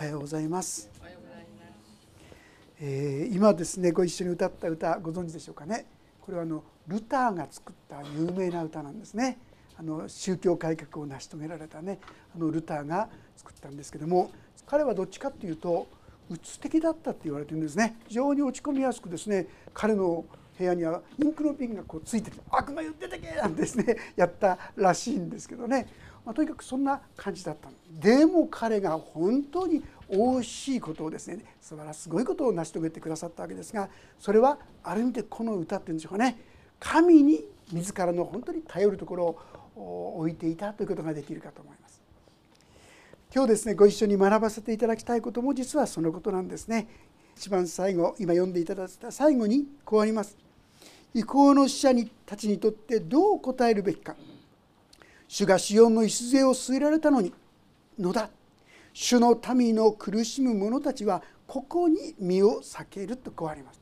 おはようございます。えー、今ですねご一緒に歌った歌ご存知でしょうかね？これはあのルターが作った有名な歌なんですね。あの宗教改革を成し遂げられたねあのルターが作ったんですけども彼はどっちかっていうとうつ的だったって言われてるんですね。非常に落ち込みやすくですね彼の部屋にはインクの瓶がこうついてて「悪魔よ出てけ!」なんですねやったらしいんですけどね、まあ、とにかくそんな感じだったでも彼が本当に惜しいことをですね素晴らしいすごいことを成し遂げてくださったわけですがそれはある意味でこの歌っていうんでしょうかね神に自らの本当に頼るところを置いていたということができるかと思います。今日ですねご一緒に学ばせていただきたいことも実はそのことなんですね。一番最後今読んでいただいた最後にこうあります。意向の使者にたちにとってどう答えるべきか主がシオンの礎を据えられたのに。のだ。主の民の苦しむ者たちはここに身を避けるとこうあります。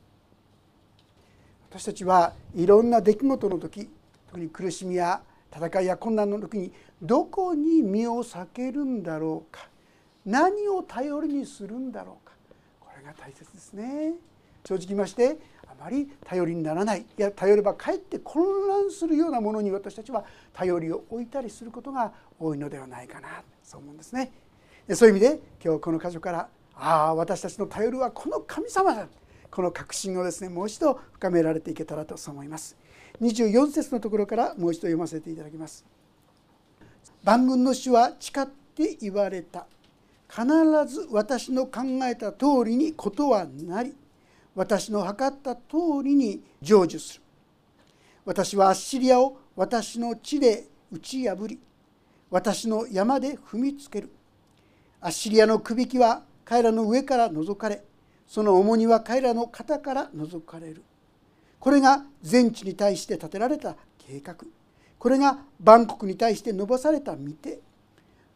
私たちはいろんな出来事の時特に苦しみや戦いや困難の時にどこに身を避けるんだろうか。何を頼りにするんだろうか。これが大切ですね。正直言いましてまり頼りにならない。いや頼ればかえって混乱するようなものに私たちは頼りを置いたりすることが多いのではないかな。そう思うんですね。そういう意味で今日この箇所からああ私たちの頼るはこの神様だ。この確信をですねもう一度深められていけたらと思います。24節のところからもう一度読ませていただきます。万軍の主は誓って言われた。必ず私の考えた通りにことはなり私の計った通りに成就する。私はアッシリアを私の地で打ち破り私の山で踏みつける。アッシリアのくびきは彼らの上から覗かれその重荷は彼らの肩から覗かれる。これが全地に対して立てられた計画。これが万国に対して伸ばされた見て。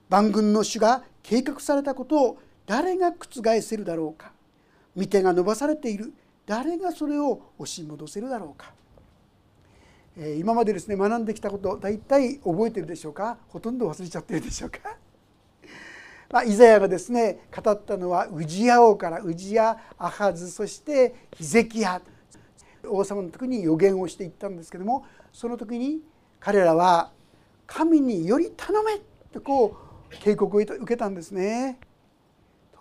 万軍の主が計画されたことを誰が覆せるだろうか。見てが伸ばされている。誰がそれを押し戻せるだろうか。今までですね学んできたこと大体覚えてるでしょうか？ほとんど忘れちゃってるでしょうか？まあ、イザヤがですね語ったのはウジヤ王からウジヤアハズそしてヒゼキヤ。王様の時に予言をしていったんですけどもその時に彼らは神により頼めとこう警告を受けたんですね。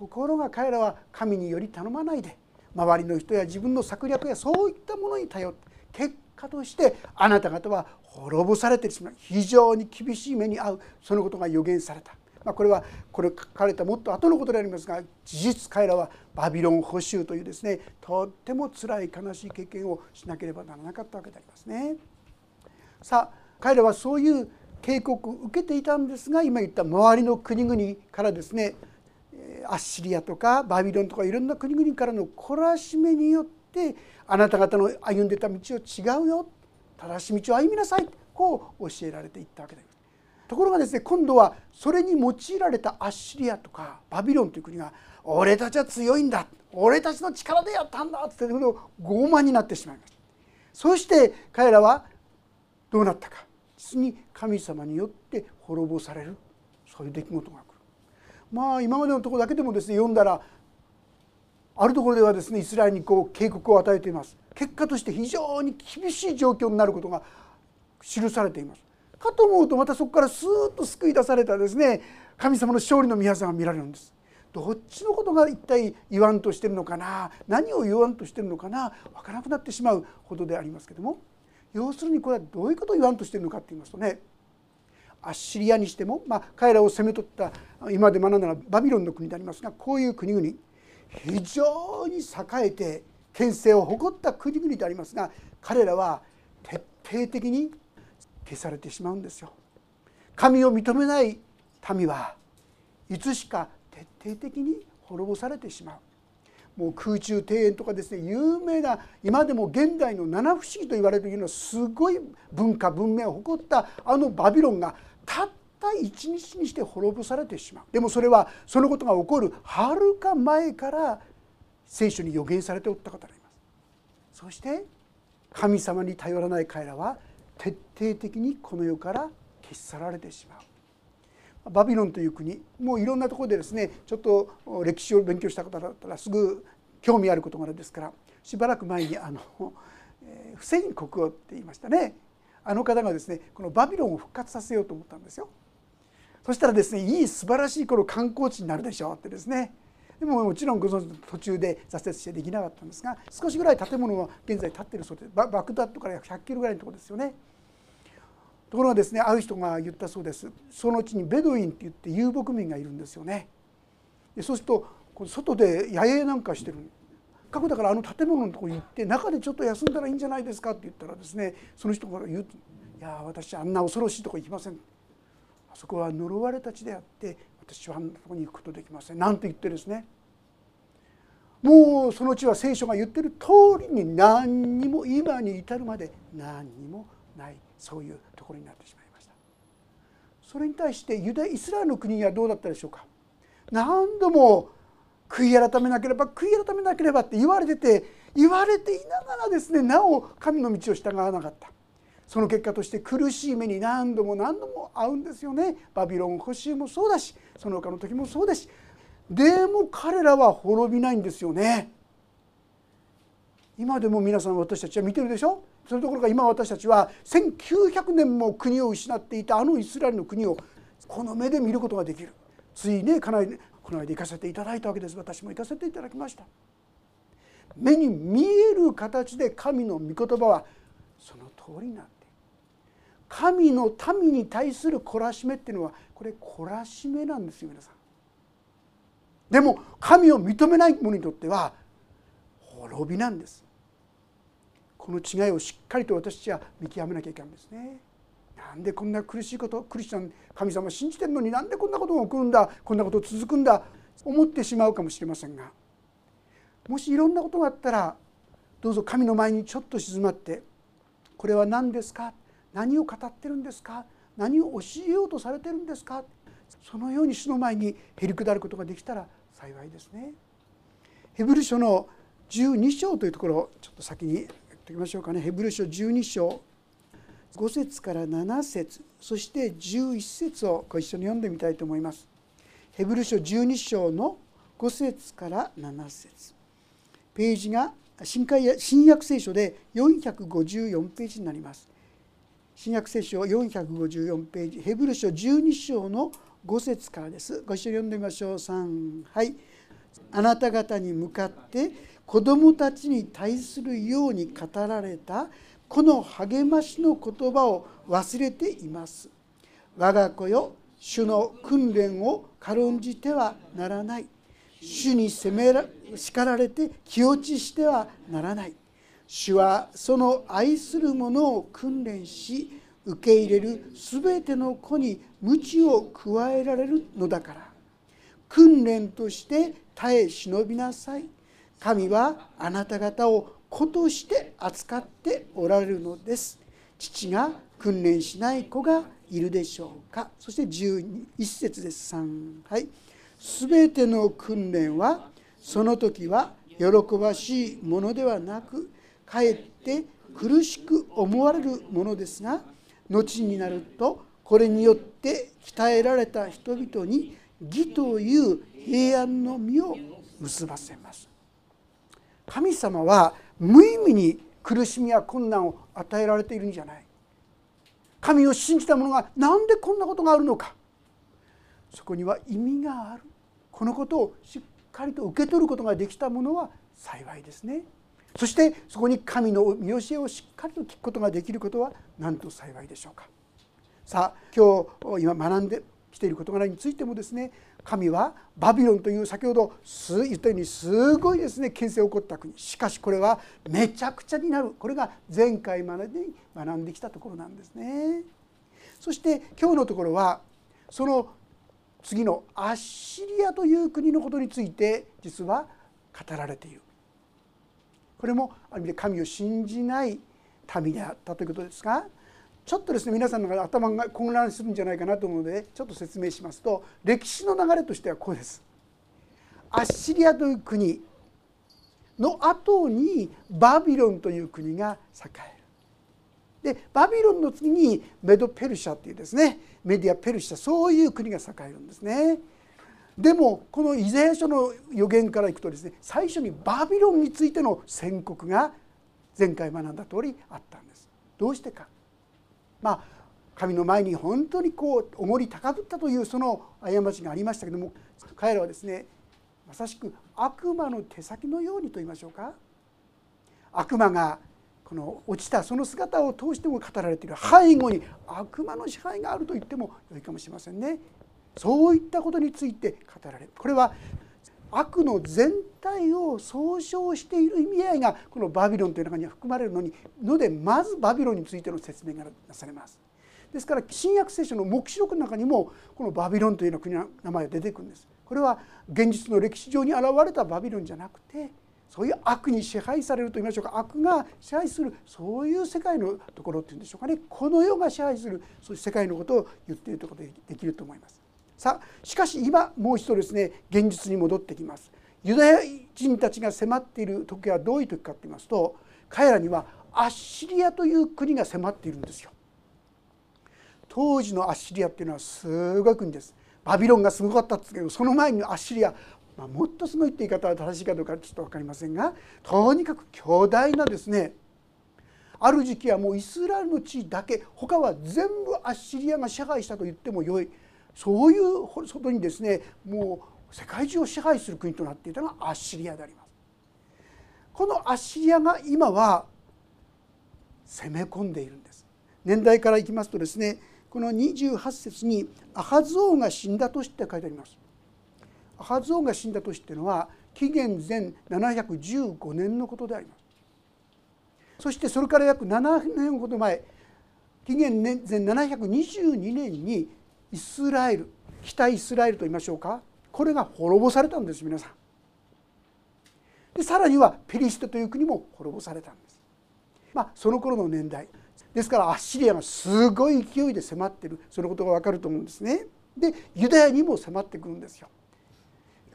ところが彼らは神により頼まないで周りの人や自分の策略やそういったものに頼って結果としてあなた方は滅ぼされてしまう非常に厳しい目に遭うそのことが予言された。まあ、これはこれ書かれたもっと後のことでありますが事実彼らはバビロン捕囚というですねとっても辛い悲しい経験をしなければならなかったわけでありますね。さあ彼らはそういう警告を受けていたんですが今言った周りの国々からですねアッシリアとかバビロンとかいろんな国々からの懲らしめによってあなた方の歩んでた道を違うよ。正しい道を歩みなさい。こう教えられていったわけでところがですね今度はそれに用いられたアッシリアとかバビロンという国が「俺たちは強いんだ。俺たちの力でやったんだ」って言って傲慢になってしまいました。そして彼らはどうなったか。実に神様によって滅ぼされる。そういう出来事がまあ今までのところだけでもですね読んだらあるところではですねイスラエルにこう警告を与えています。結果として非常に厳しい状況になることが記されています。かと思うとまたそこからスーッと救い出されたですね神様の勝利の宮さんが見られるんです。どっちのことが一体言わんとしてるのかな何を言わんとしてるのかな分からなくなってしまうほどでありますけども要するにこれはどういうことを言わんとしてるのかって言いますとねアッシリアにしても、まあ、彼らを攻め取った今で学んだのはバビロンの国でありますがこういう国々非常に栄えて権勢を誇った国々でありますが彼らは徹底的に消されてしまうんですよ。神を認めない民はいつしか徹底的に滅ぼされてしまう。もう空中庭園とかですね有名な今でも現代の七不思議と言われるようなすごい文化文明を誇ったあのバビロンがたった一日にして滅ぼされてしまう。でもそれはそのことが起こるはるか前から聖書に予言されておった方であります。そして神様に頼らない彼らは徹底的にこの世から消し去られてしまう。バビロンという国もういろんなところでですねちょっと歴史を勉強した方だったらすぐ興味ある事柄ですからしばらく前にあのフセイン国王って言いましたね。あの方がですねこのバビロンを復活させようと思ったんですよ。そしたらですねいい素晴らしいこの観光地になるでしょうってですねでももちろんご存知の途中で挫折してできなかったんですが少しぐらい建物は現在建ってるそうでバグダッドから約100キロぐらいのところですよね。ところがですねある人が言ったそうですそのうちにベドウィンって言って遊牧民がいるんですよね。でそうすると外で野営なんかしてるかくだからあの建物のとこに行って中でちょっと休んだらいいんじゃないですかって言ったらですねその人が言うと「いや私あんな恐ろしいとこ行きません」あそこは呪われた地であって私はあんなとこに行くことできません。なんて言ってですね。もうその地は聖書が言ってる通りに何にも今に至るまで何にもないそういうところになってしまいました。それに対してユダイスラエルの国はどうだったでしょうか。何度も悔い改めなければ悔い改めなければって言われてて言われていながらですねなお神の道を従わなかった。その結果として苦しい目に何度も何度も遭うんですよね。バビロン捕囚もそうだしその他の時もそうだし。でも彼らは滅びないんですよね。今でも皆さん私たちは見てるでしょ？それどころか今私たちは1900年も国を失っていたあのイスラエルの国をこの目で見ることができる。ついねかなりこの間行かせていただいたわけです。私も行かせていただきました。目に見える形で神の御言葉はその通りになって神の民に対する懲らしめっていうのはこれ懲らしめなんですよ皆さん。でも神を認めない者にとっては滅びなんです。この違いをしっかりと私たちは見極めなきゃいけないんですね。なんでこんな苦しいことクリスチャン神様信じてるのになんでこんなことが起こるんだこんなこと続くんだ思ってしまうかもしれませんがもしいろんなことがあったらどうぞ神の前にちょっと静まってこれは何ですか何を語ってるんですか何を教えようとされてるんですかそのように主の前にへり下ることができたら幸いですね。ヘブル書の12章というところをちょっと先に言っておきましょうかね。ヘブル書12章5節から7節そして11節をご一緒に読んでみたいと思います。ヘブル書12章の5節から7節。ページが新海新約聖書で454ページになります。新約聖書454ページ。ヘブル書12章の5節からです。ご一緒に読んでみましょう。3はい。あなた方に向かって子供たちに対するように語られたこの励ましの言葉を忘れています。我が子よ主の訓練を軽んじてはならない。主に責めら叱られて気落ちしてはならない。主はその愛する者を訓練し受け入れる全ての子に鞭を加えられるのだから。訓練として耐え忍びなさい。神はあなた方を子として扱っておられるのです。父が訓練しない子がいるでしょうか。そして11節です。3はい。全ての訓練はその時は喜ばしいものではなくかえって苦しく思われるものですが後になるとこれによって鍛えられた人々に義という平安の実を結ばせます。神様は無意味に苦しみや困難を与えられているんじゃない。神を信じた者が何でこんなことがあるのか。そこには意味がある。このことをしっかりと受け取ることができた者は幸いですね。そしてそこに神の見教えをしっかりと聞くことができることはなんと幸いでしょうか。さあ今日今学んできている事柄についてもですね神はバビロンという先ほど言ったようにすごいですね牽制を起こった国。しかしこれはめちゃくちゃになる。これが前回までに学んできたところなんですね。そして今日のところはその次のアッシリアという国のことについて実は語られている。これもある意味で神を信じない民であったということですがちょっとですね皆さんの頭が混乱するんじゃないかなと思うのでちょっと説明しますと歴史の流れとしてはこうです。アッシリアという国の後にバビロンという国が栄えるでバビロンの次にメド・ペルシャっていうですねメディア・ペルシャそういう国が栄えるんですね。でもこのイザヤ書の予言からいくとですね最初にバビロンについての宣告が前回学んだ通りあったんです。どうしてかまあ神の前に本当にこうおごり高ぶったというその過ちがありましたけども彼らはですねまさしく悪魔の手先のようにと言いましょうか。悪魔がこの落ちたその姿を通しても語られている。背後に悪魔の支配があると言ってもよいかもしれませんね。そういったことについて語られる。これは悪の全体を総称している意味合いがこのバビロンという中には含まれるのにのでまずバビロンについての説明がなされます。ですから新約聖書の黙示録の中にもこのバビロンというような国の名前が出てくるんです。これは現実の歴史上に現れたバビロンじゃなくてそういう悪に支配されると言いましょうか悪が支配するそういう世界のところっていうんでしょうかねこの世が支配するそういう世界のことを言っているということができると思います。さしかし今もう一度ですね現実に戻ってきます。ユダヤ人たちが迫っている時はどういう時かと言いますと彼らにはアッシリアという国が迫っているんですよ。当時のアッシリアっていうのはすごい国です。バビロンがすごかったんですけどその前にアッシリア、まあ、もっとすごいって言い方は正しいかどうかちょっと分かりませんがとにかく巨大なですねある時期はもうイスラエルの地だけ他は全部アッシリアが支配したと言ってもよいそういう外にですねもう世界中を支配する国となっていたのがアッシリアであります。このアッシリアが今は攻め込んでいるんです。年代からいきますとですねこの28節にアハズ王が死んだ年って書いてあります。アハズ王が死んだ年っていうのは紀元前715年のことであります。そしてそれから約7年ほど前紀元前722年にイスラエル北イスラエルと言いましょうかこれが滅ぼされたんです皆さん。でさらにはペリシテという国も滅ぼされたんです。まあその頃の年代ですからアッシリアがすごい勢いで迫ってるそのことが分かると思うんですね。でユダヤにも迫ってくるんですよ。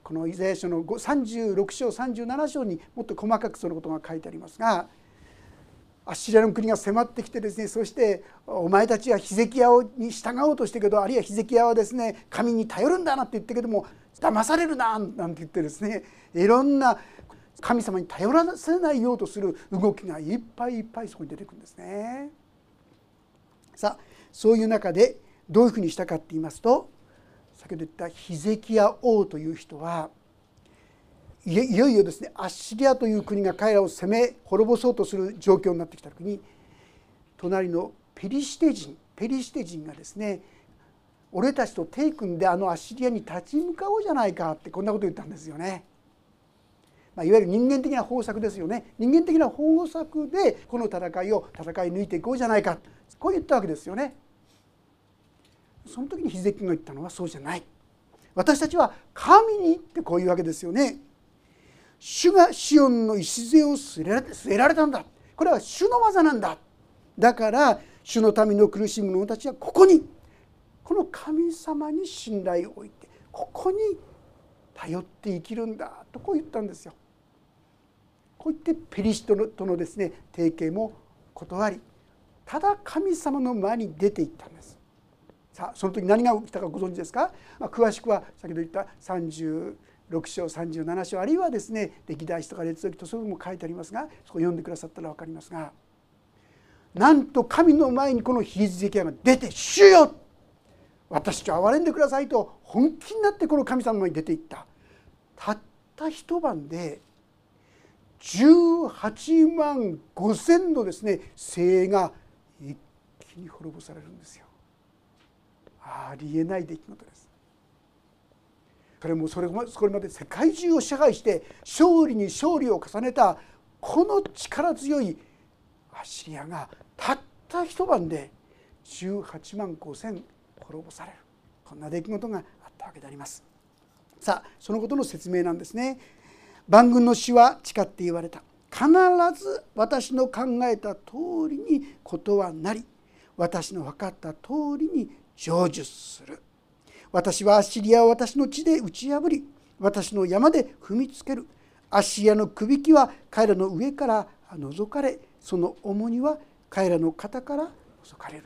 このイザヤ書の36章37章にもっと細かくそのことが書いてありますがアッシリアの国が迫ってきてですねそしてお前たちはヒゼキヤに従おうとしてるけどあるいはヒゼキヤはですね神に頼るんだなって言ってるけども騙されるななんて言ってですねいろんな神様に頼らせないようとする動きがいっぱいいっぱいそこに出てくるんですね。さあそういう中でどういうふうにしたかって言いますと先ほど言ったヒゼキヤ王という人はいよいよですねアッシリアという国が彼らを攻め滅ぼそうとする状況になってきた時に隣のペリシテ人ペリシテ人がですね俺たちと手組んであのアッシリアに立ち向かおうじゃないかってこんなこと言ったんですよね。まあ、いわゆる人間的な方策ですよね人間的な方策でこの戦いを戦い抜いていこうじゃないかこう言ったわけですよね。その時にヒゼキが言ったのはそうじゃない私たちは神にってこういうわけですよね。主がシオンの礎を据えられたんだこれは主の技なんだだから主の民の苦しむ者たちはここにこの神様に信頼を置いてここに頼って生きるんだとこう言ったんですよ。こう言ってペリシトとのですね提携も断りただ神様の前に出ていったんです。さあその時何が起きたかご存知ですか、まあ、詳しくは先ほど言った30 6章37章あるいはですね歴代史とか列読とそういうのも書いてありますがそこ読んでくださったら分かりますがなんと神の前にこのヒズゼキヤが出て「主よ私と憐れんでください」と本気になってこの神様に出ていったたった一晩で18万5千のですね精鋭が一気に滅ぼされるんですよ。ありえない出来事です。それもそれまで世界中を支配して勝利に勝利を重ねたこの力強いアシリアがたった一晩で18万5千滅ぼされるこんな出来事があったわけであります。さあそのことの説明なんですね。万軍の死は誓って言われた必ず私の考えた通りにことはなり私の分かった通りに成就する私はアッシリアを私の地で打ち破り私の山で踏みつける。アッシリアのくびきは彼らの上から除かれその重荷は彼らの肩から襲かれる。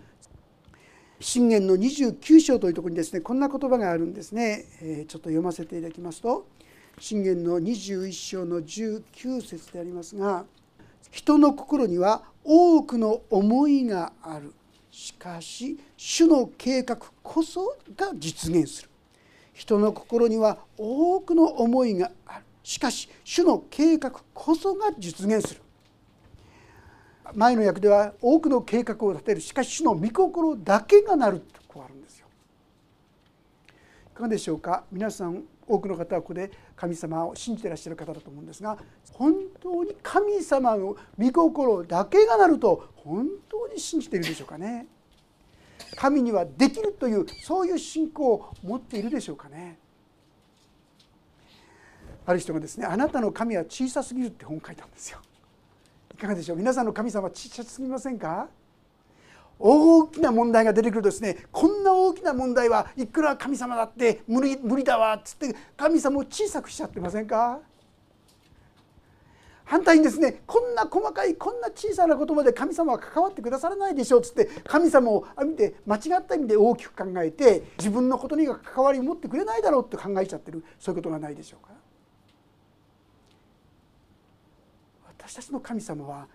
信玄の29章というところにですねこんな言葉があるんですね、えちょっと読ませていただきますと信玄の21章の19節でありますが人の心には多くの思いがある。しかし主の計画こそが実現する。人の心には多くの思いがある。しかし主の計画こそが実現する。前の訳では多くの計画を立てる。しかし主の御心だけがなるとこうあるんですよ。いかがでしょうか？皆さん多くの方はここで神様を信じてらっしゃる方だと思うんですが本当に神様の御心だけがなると本当に信じているでしょうかね。神にはできるというそういう信仰を持っているでしょうかね。ある人がですね「あなたの神は小さすぎる」って本を書いたんですよ。いかがでしょう？皆さんの神様は小さすぎませんか？大きな問題が出てくるとですねこんな大きな問題はいくら神様だって無理無理だわっつって神様を小さくしちゃってませんか？反対にですねこんな細かいこんな小さなことまで神様は関わってくださらないでしょうっつって神様を見て間違った意味で大きく考えて自分のことには関わりを持ってくれないだろうって考えちゃってるそういうことがないでしょうか？私たちの神様は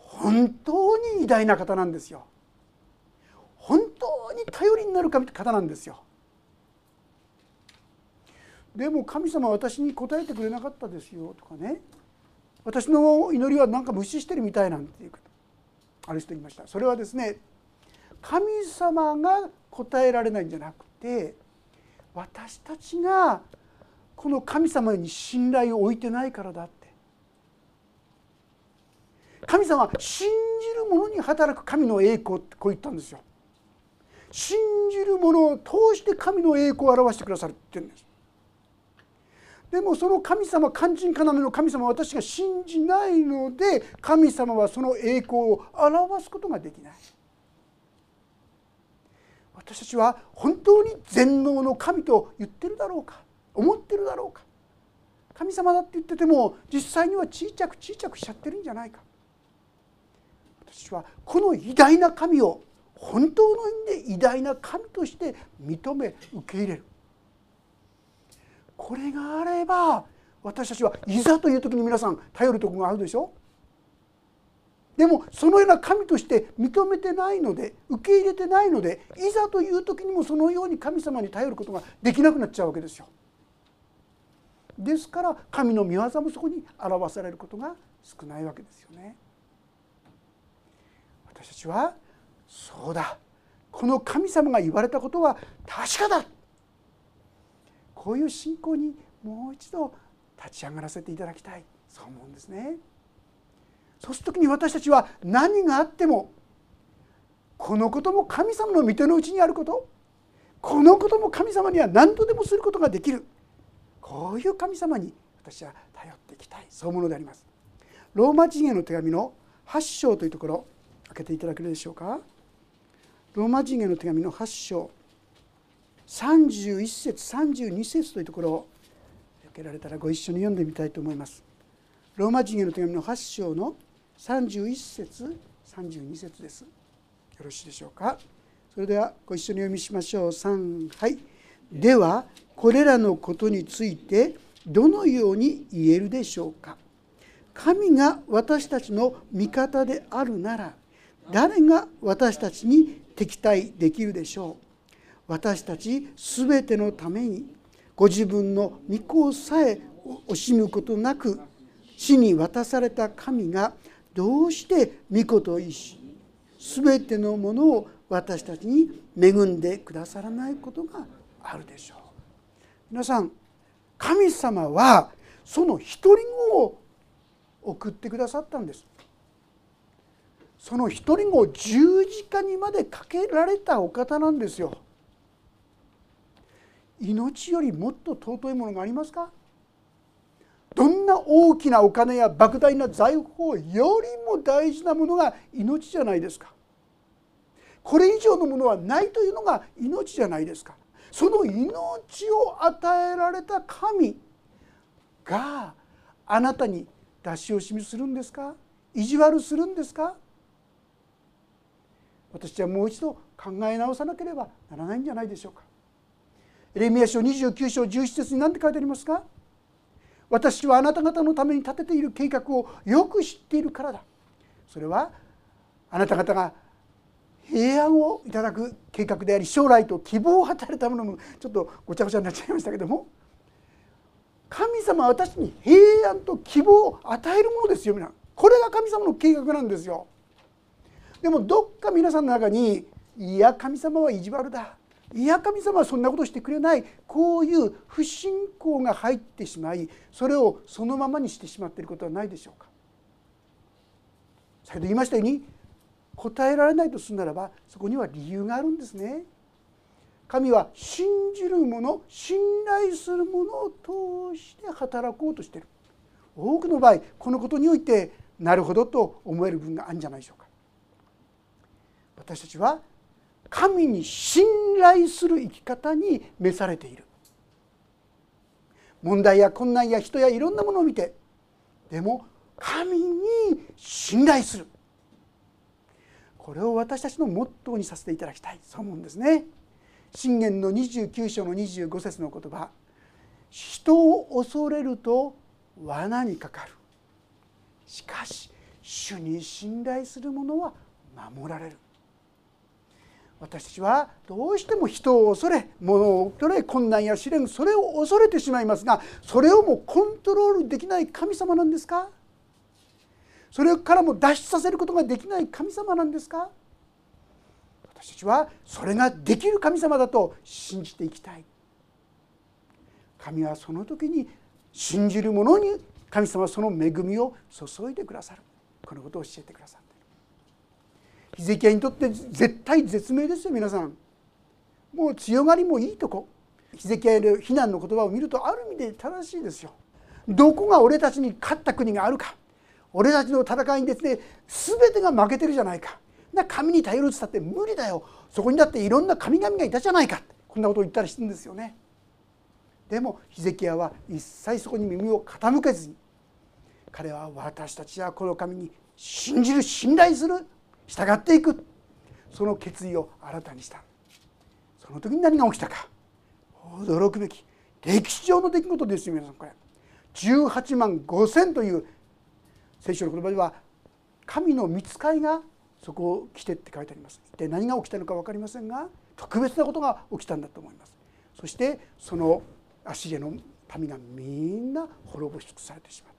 本当に偉大な方なんですよ。頼りになる方なんですよ。でも神様は私に答えてくれなかったですよとかね私の祈りはなんか無視してるみたいなんていうことある人言いましたそれはですね神様が答えられないんじゃなくて私たちがこの神様に信頼を置いてないからだって神様は信じる者に働く神の栄光ってこう言ったんですよ信じる者を通して神の栄光を表してくださるって言うんです。でもその神様肝心要の神様は私が信じないので神様はその栄光を表すことができない。私たちは本当に全能の神と言ってるだろうか思ってるだろうか。神様だって言ってても実際には小さく小さくしちゃってるんじゃないか。私はこの偉大な神を本当の意味で偉大な神として認め受け入れるこれがあれば私たちはいざという時に皆さん頼るところがあるでしょ？でもそのような神として認めてないので受け入れてないのでいざという時にもそのように神様に頼ることができなくなっちゃうわけですよ。ですから神の御業もそこに表されることが少ないわけですよね。私たちはそうだこの神様が言われたことは確かだこういう信仰にもう一度立ち上がらせていただきたいそう思うんですね。そうする時に私たちは何があってもこのことも神様の御手のうちにあることこのことも神様には何とでもすることができるこういう神様に私は頼っていきたいそういうものであります。ローマ人への手紙の8章というところ開けていただけるでしょうか。ローマ人への手紙の8章31節32節というところを開けられたらご一緒に読んでみたいと思います。ローマ人への手紙の8章の31節32節です。よろしいでしょうか？それではご一緒に読みしましょう。3はいではこれらのことについてどのように言えるでしょうか？神が私たちの味方であるなら誰が私たちに敵対できるでしょう。私たち全てのためにご自分の御子さえ惜しむことなく死に渡された神がどうして御子と一緒に全てのものを私たちに恵んでくださらないことがあるでしょう。皆さん神様はその一人子を送ってくださったんです。その一人を十字架にまでかけられたお方なんですよ。命よりもっと尊いものがありますか？どんな大きなお金や莫大な財宝よりも大事なものが命じゃないですか。これ以上のものはないというのが命じゃないですか。その命を与えられた神があなたに出し惜しみするんですか？意地悪するんですか？私はもう一度考え直さなければならないんじゃないでしょうか。エレミア書29章11節に何て書いてありますか？私はあなた方のために立てている計画をよく知っているからだ。それはあなた方が平安をいただく計画であり将来と希望を与えるためのもの。ちょっとごちゃごちゃになっちゃいましたけども。神様は私に平安と希望を与えるものですよ皆これが神様の計画なんですよ。でもどっか皆さんの中にいや神様は意地悪だ。いや神様はそんなことしてくれない。こういう不信仰が入ってしまいそれをそのままにしてしまっていることはないでしょうか。先ほど言いましたように答えられないとするならばそこには理由があるんですね。神は信じる者信頼する者を通して働こうとしている。多くの場合このことにおいてなるほどと思える部分があるんじゃないでしょうか。私たちは神に信頼する生き方に召されている。問題や困難や人やいろんなものを見てでも神に信頼する。これを私たちのモットーにさせていただきたい。そう思うんですね。信玄の29章の25節の言葉。人を恐れると罠にかかる。しかし主に信頼する者は守られる。私たちはどうしても人を恐れ物を恐れ困難や試練それを恐れてしまいますがそれをもコントロールできない神様なんですか？それからも脱出させることができない神様なんですか？私たちはそれができる神様だと信じていきたい。神はその時に信じる者に神様はその恵みを注いでくださる。このことを教えてくださる。ヒゼキヤにとって絶対絶命ですよ皆さん。もう強がりもいいとこ。ヒゼキヤへの非難の言葉を見るとある意味で正しいですよ。どこが俺たちに勝った国があるか。俺たちの戦いにですね全てが負けてるじゃないか。な神に頼るってったって無理だよ。そこにだっていろんな神々がいたじゃないか。こんなことを言ったりするんですよね。でもヒゼキヤは一切そこに耳を傾けずに彼は私たちはこの神に信じる信頼する従っていく。その決意を新たにした。その時に何が起きたか。驚くべき歴史上の出来事ですよ皆さんこれ。18万5千という。聖書の言葉では神の見つかりがそこを来てって書いてあります。一体何が起きたのか分かりませんが特別なことが起きたんだと思います。そしてそのアシリアの民がみんな滅ぼし尽くされてしまっ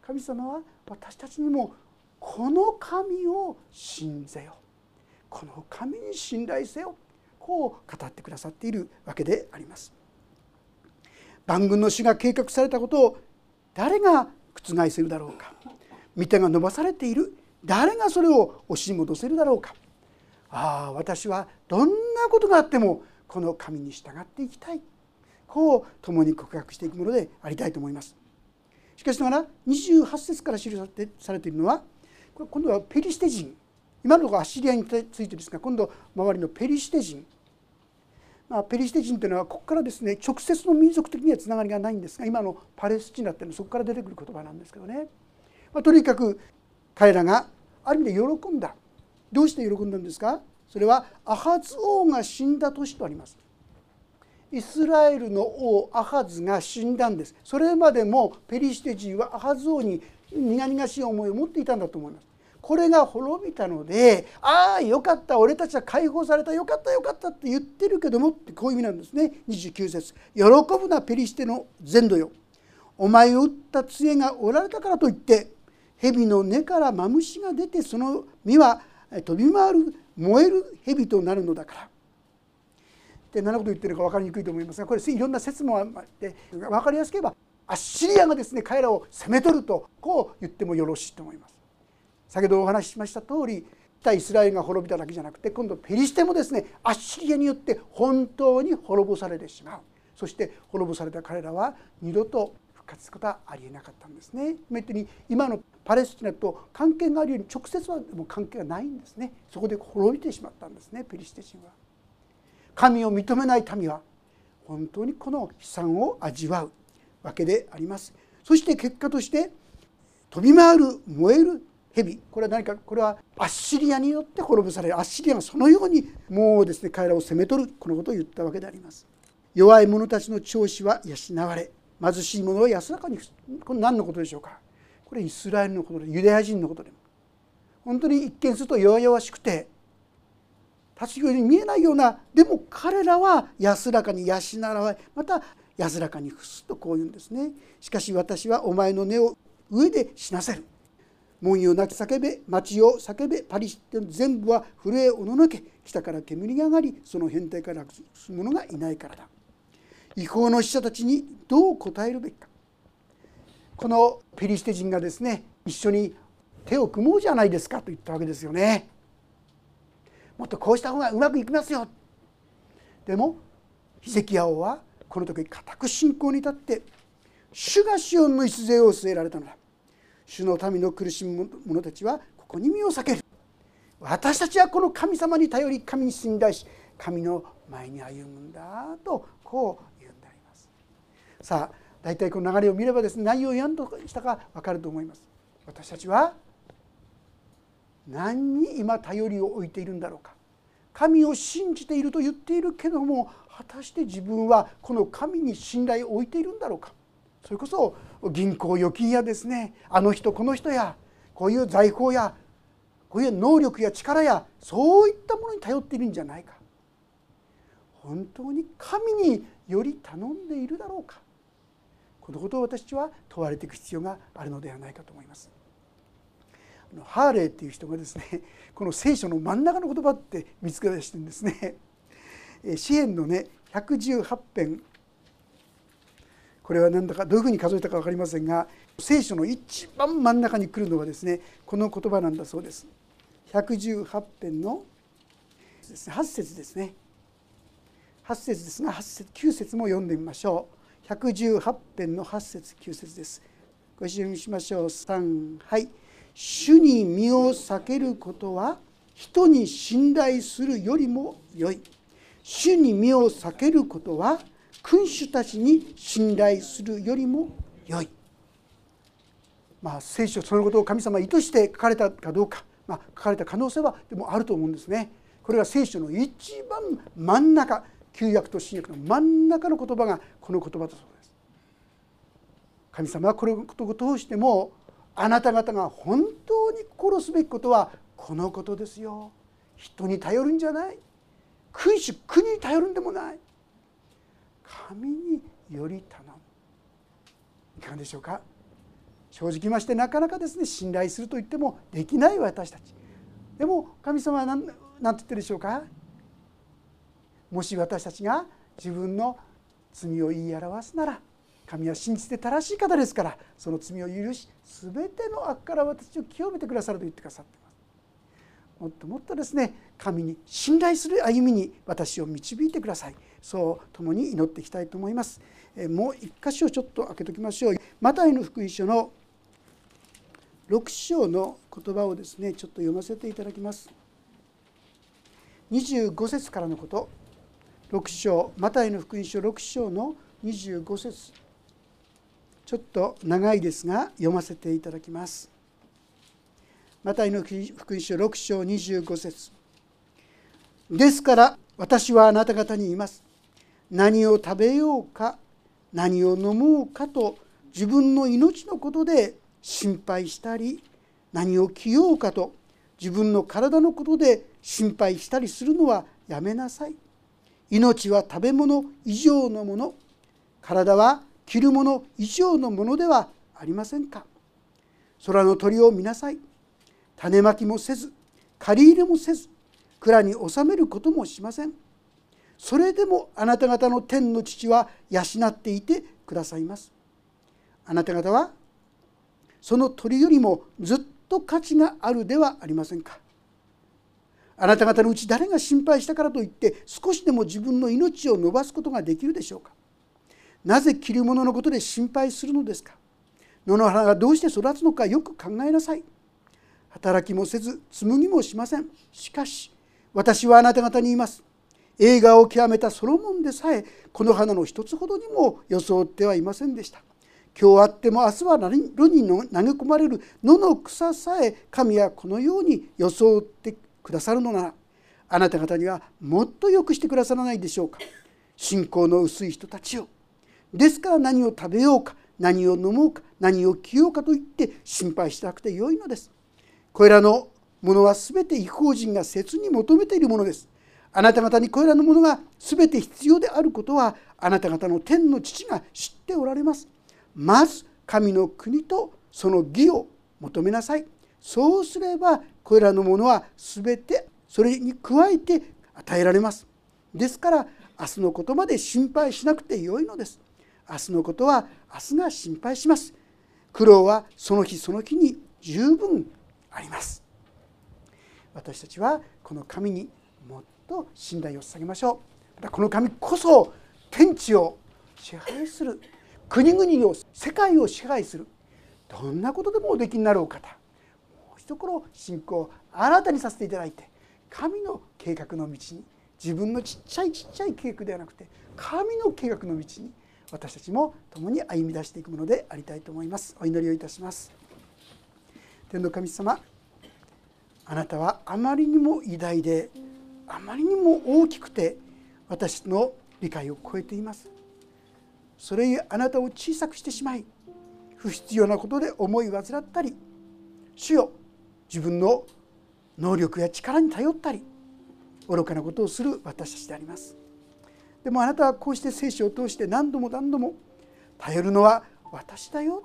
た。神様は私たちにもこの神を信ぜよこの神に信頼せよこう語ってくださっているわけであります。万軍の死が計画されたことを誰が覆せるだろうか。御手が伸ばされている。誰がそれを押し戻せるだろうか。ああ私はどんなことがあってもこの神に従っていきたい。こう共に告白していくものでありたいと思います。しかしながら28節から記されているのは今度はペリシテ人。今のところアッシリアについてですが今度周りのペリシテ人。まあ、ペリシテ人というのはここからですね直接の民族的にはつながりがないんですが今のパレスチナっていうのはそこから出てくる言葉なんですけどね、まあ、とにかく彼らがある意味で喜んだ。どうして喜んだんですか？それはアハズ王が死んだ年とあります。イスラエルの王アハズが死んだんです。それまでもペリシテ人はアハズ王に苦々しい思いを持っていたんだと思います。これが滅びたのでああよかった俺たちは解放されたよかったよかったって言ってるけどもってこういう意味なんですね29節喜ぶなペリシテの全土よお前を撃った杖がおられたからといって蛇の根からマムシが出てその実は飛び回る燃える蛇となるのだから。で何のこと言ってるか分かりにくいと思いますがこれいろんな説もあって分かりやすければアッシリアがですね彼らを攻め取るとこう言ってもよろしいと思います。先ほどお話ししました通り対イスラエルが滅びただけじゃなくて今度ペリシテもですねアッシリアによって本当に滅ぼされてしまうそして滅ぼされた彼らは二度と復活することはありえなかったんですね。めに今のパレスチナと関係があるように直接はもう関係がないんですね。そこで滅びてしまったんですねペリシテ人は。神を認めない民は本当にこの悲惨を味わうわけであります。そして結果として飛び回る燃える蛇これは何かこれはアッシリアによって滅ぼされる。アッシリアがそのようにもうですね彼らを攻め取るこのことを言ったわけであります。弱い者たちの調子は養われ貧しい者は安らかにこれ何のことでしょうか。これイスラエルのことでユダヤ人のことでも。本当に一見すると弱々しくて立ち食いに見えないようなでも彼らは安らかに養われまた安らかに伏すとこう言うんですね。しかし私はお前の根を上で死なせる。門を泣き叫べ町を叫べパリシテの全部は震えおののけ北から煙が上がりその変態からす者がいないからだ。違法の死者たちにどう答えるべきか。このペリシテ人がですね一緒に手を組もうじゃないですかと言ったわけですよね。もっとこうした方がうまくいきますよ。でもヒゼキヤ王はこの時固く信仰に立って主がシオンの礎を据えられたのだ。主の民の苦しむ者たちはここに身を避ける。私たちはこの神様に頼り神に信頼し神の前に歩むんだとこう言うんであります。さあ大体この流れを見ればですね何を言わんとしたか分かると思います。私たちは何に今頼りを置いているんだろうか。神を信じていると言っているけども果たして自分はこの神に信頼を置いているんだろうか。それこそ銀行預金やですねあの人この人やこういう財宝やこういう能力や力やそういったものに頼っているんじゃないか本当に神により頼んでいるだろうかこのことを私は問われていく必要があるのではないかと思います。ハーレーっていう人がですねこの聖書の真ん中の言葉って見つけ出してるんですね。詩篇のね118編これは何だかどういうふうに数えたか分かりませんが聖書の一番真ん中に来るのはですねこの言葉なんだそうです。118編の8節ですね。8節ですが8節9節も読んでみましょう。118編の8節9節です。ご一緒にしましょう。3はい。主に身を避けることは人に信頼するよりも良い。主に身を避けることは君主たちに信頼するよりも良いまあ聖書そのことを神様意図して書かれたかどうか、まあ、書かれた可能性はでもあると思うんですね。これが聖書の一番真ん中旧約と新約の真ん中の言葉がこの言葉だそうです。神様はこれを通してもあなた方が本当に心すべきことはこのことですよ。人に頼るんじゃない君主国に頼るんでもない神により頼む。いかがでしょうか？正直ましてなかなかですね信頼すると言ってもできない私たち。でも神様は何何て言ってるでしょうか？もし私たちが自分の罪を言い表すなら神は真実で正しい方ですからその罪を許し全ての悪から私を清めてくださると言ってくださってます。もっともっとですね神に信頼する歩みに私を導いてください。そう共に祈っていきたいと思います。もう一箇所ちょっと開けときましょう。マタイの福音書の6章の言葉をですねちょっと読ませていただきます。25節からのこと。6章。マタイの福音書6章の25節。ちょっと長いですが読ませていただきます。マタイの福音書6章25節。ですから私はあなた方に言います。何を食べようか何を飲もうかと自分の命のことで心配したり何を着ようかと自分の体のことで心配したりするのはやめなさい。命は食べ物以上のもの体は着るもの以上のものではありませんか。空の鳥を見なさい。種まきもせず借り入れもせず蔵に収めることもしません。それでもあなた方の天の父は養っていてくださいます。あなた方はその鳥よりもずっと価値があるではありませんか。あなた方のうち誰が心配したからといって少しでも自分の命を伸ばすことができるでしょうか。なぜ着るもののことで心配するのですか。野の花がどうして育つのかよく考えなさい。働きもせず紡ぎもしません。しかし私はあなた方に言います。映画を極めたソロモンでさえこの花の一つほどにも装ってはいませんでした。今日あっても明日は炉に投げ込まれる野の草さえ神はこのように装ってくださるのならあなた方にはもっと良くしてくださらないでしょうか。信仰の薄い人たちをですから何を食べようか何を飲もうか何を着ようかと言って心配しなくてよいのです。これらのものは全て違法人が切に求めているものです。あなた方にこれらのものが全て必要であることはあなた方の天の父が知っておられます。まず神の国とその義を求めなさい。そうすればこれらのものは全てそれに加えて与えられます。ですから明日のことまで心配しなくてよいのです。明日のことは明日が心配します。苦労はその日その日に十分あります。私たちはこの神にと信頼を捧げましょうまたこの神こそ天地を支配する国々を世界を支配するどんなことでもおできになるお方もう一頃信仰を新たにさせていただいて神の計画の道に自分のちっちゃいちっちゃい計画ではなくて神の計画の道に私たちも共に歩み出していくものでありたいと思いますお祈りをいたします天の神様あなたはあまりにも偉大であまりにも大きくて私の理解を超えています。それゆえあなたを小さくしてしまい不必要なことで思い患ったり主よ自分の能力や力に頼ったり愚かなことをする私たちであります。でもあなたはこうして聖書を通して何度も何度も頼るのは私だよと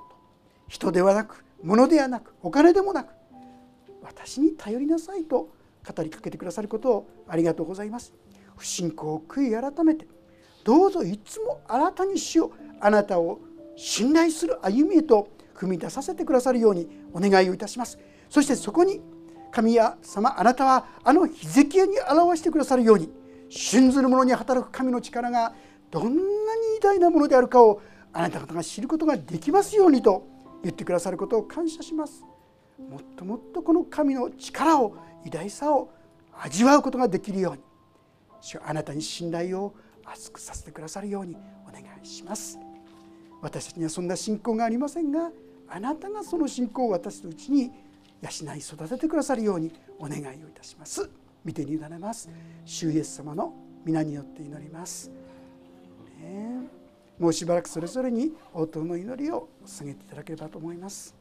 人ではなく物ではなくお金でもなく私に頼りなさいと語りかけてくださることをありがとうございます。不信仰を悔い改めてどうぞいつも新たにしようあなたを信頼する歩みへと踏み出させてくださるようにお願いをいたします。そしてそこに神や様あなたはあのヒゼキヤに表してくださるように信ずる者に働く神の力がどんなに偉大なものであるかをあなた方が知ることができますようにと言ってくださることを感謝します。もっともっとこの神の力を偉大さを味わうことができるように。主あなたに信頼を厚くさせてくださるようにお願いします。私たちにはそんな信仰がありませんがあなたがその信仰を私のうちに養い育ててくださるようにお願いをいたします。見てに委ねます。主イエス様の皆によって祈ります、ね、もうしばらくそれぞれに応答の祈りを捧げていただければと思います。